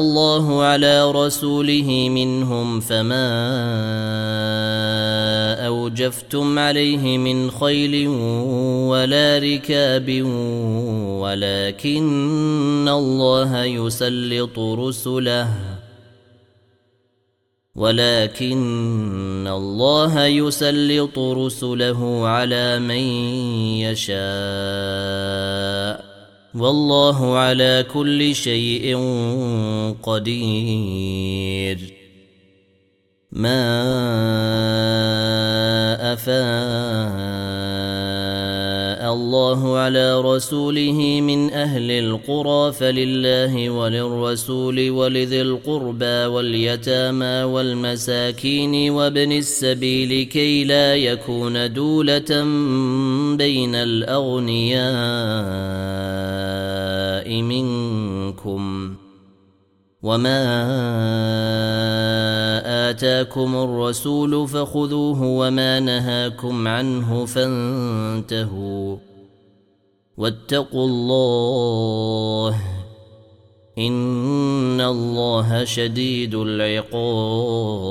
الله على رسوله منهم فما أوجفتم عليه من خيل ولا ركاب ولكن الله يسلط رسله. ولكن الله يسلط رسله على من يشاء. والله على كل شيء قدير. ما أفاء الله على رسوله من أهل القرى فلله وللرسول ولذي القربى واليتامى والمساكين وابن السبيل كي لا يكون دولة بين الأغنياء منكم وما آتاكم الرسول فخذوه وما نهاكم عنه فانتهوا واتقوا الله إن الله شديد العقاب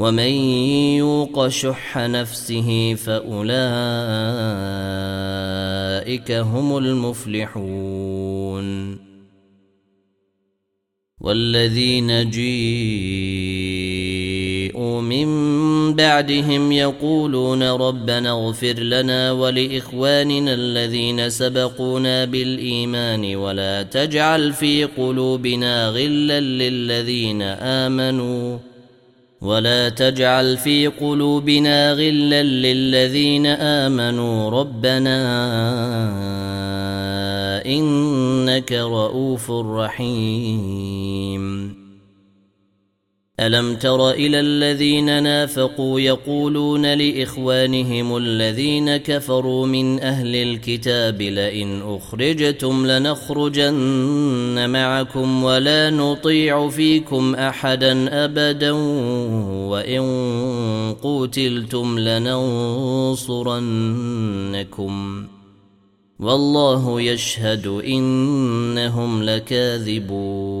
ومن يوق شح نفسه فأولئك هم المفلحون. والذين جيءوا من بعدهم يقولون ربنا اغفر لنا ولإخواننا الذين سبقونا بالإيمان ولا تجعل في قلوبنا غلا للذين آمنوا. ولا تجعل في قلوبنا غلا للذين آمنوا. ربنا إنك رؤوف رحيم. الم تر إلى الذين نافقوا يقولون لاخوانهم الذين كفروا من أهل الكتاب لئن اخرجتم لنخرجن معكم ولا نطيع فيكم احدا ابدا وان قوتلتم لننصرنكم والله يشهد انهم لكاذبون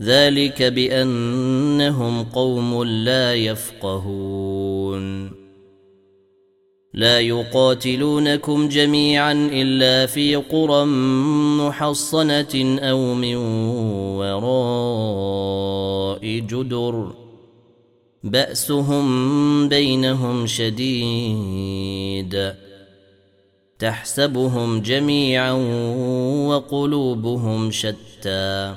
ذلك بأنهم قوم لا يفقهون. لا يقاتلونكم جميعا إلا في قرى محصنة أو من وراء جدر. بأسهم بينهم شديد. تحسبهم جميعا وقلوبهم شتى.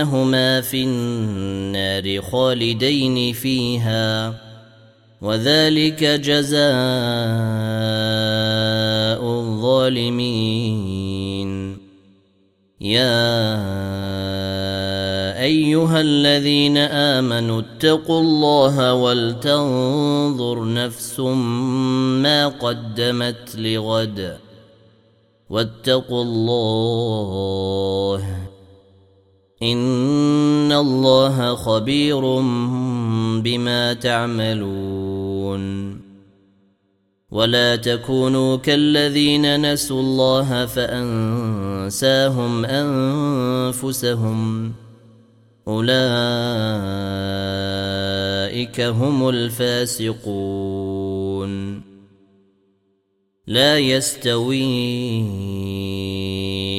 انهما في النار خالدين فيها وذلك جزاء الظالمين. يا أيها الذين آمنوا اتقوا الله ولتنظر نفس ما قدمت لغد واتقوا الله ان الله خبير بما تعملون. ولا تكونوا كالذين نسوا الله فانساهم انفسهم. اولئك هم الفاسقون. لا يستوي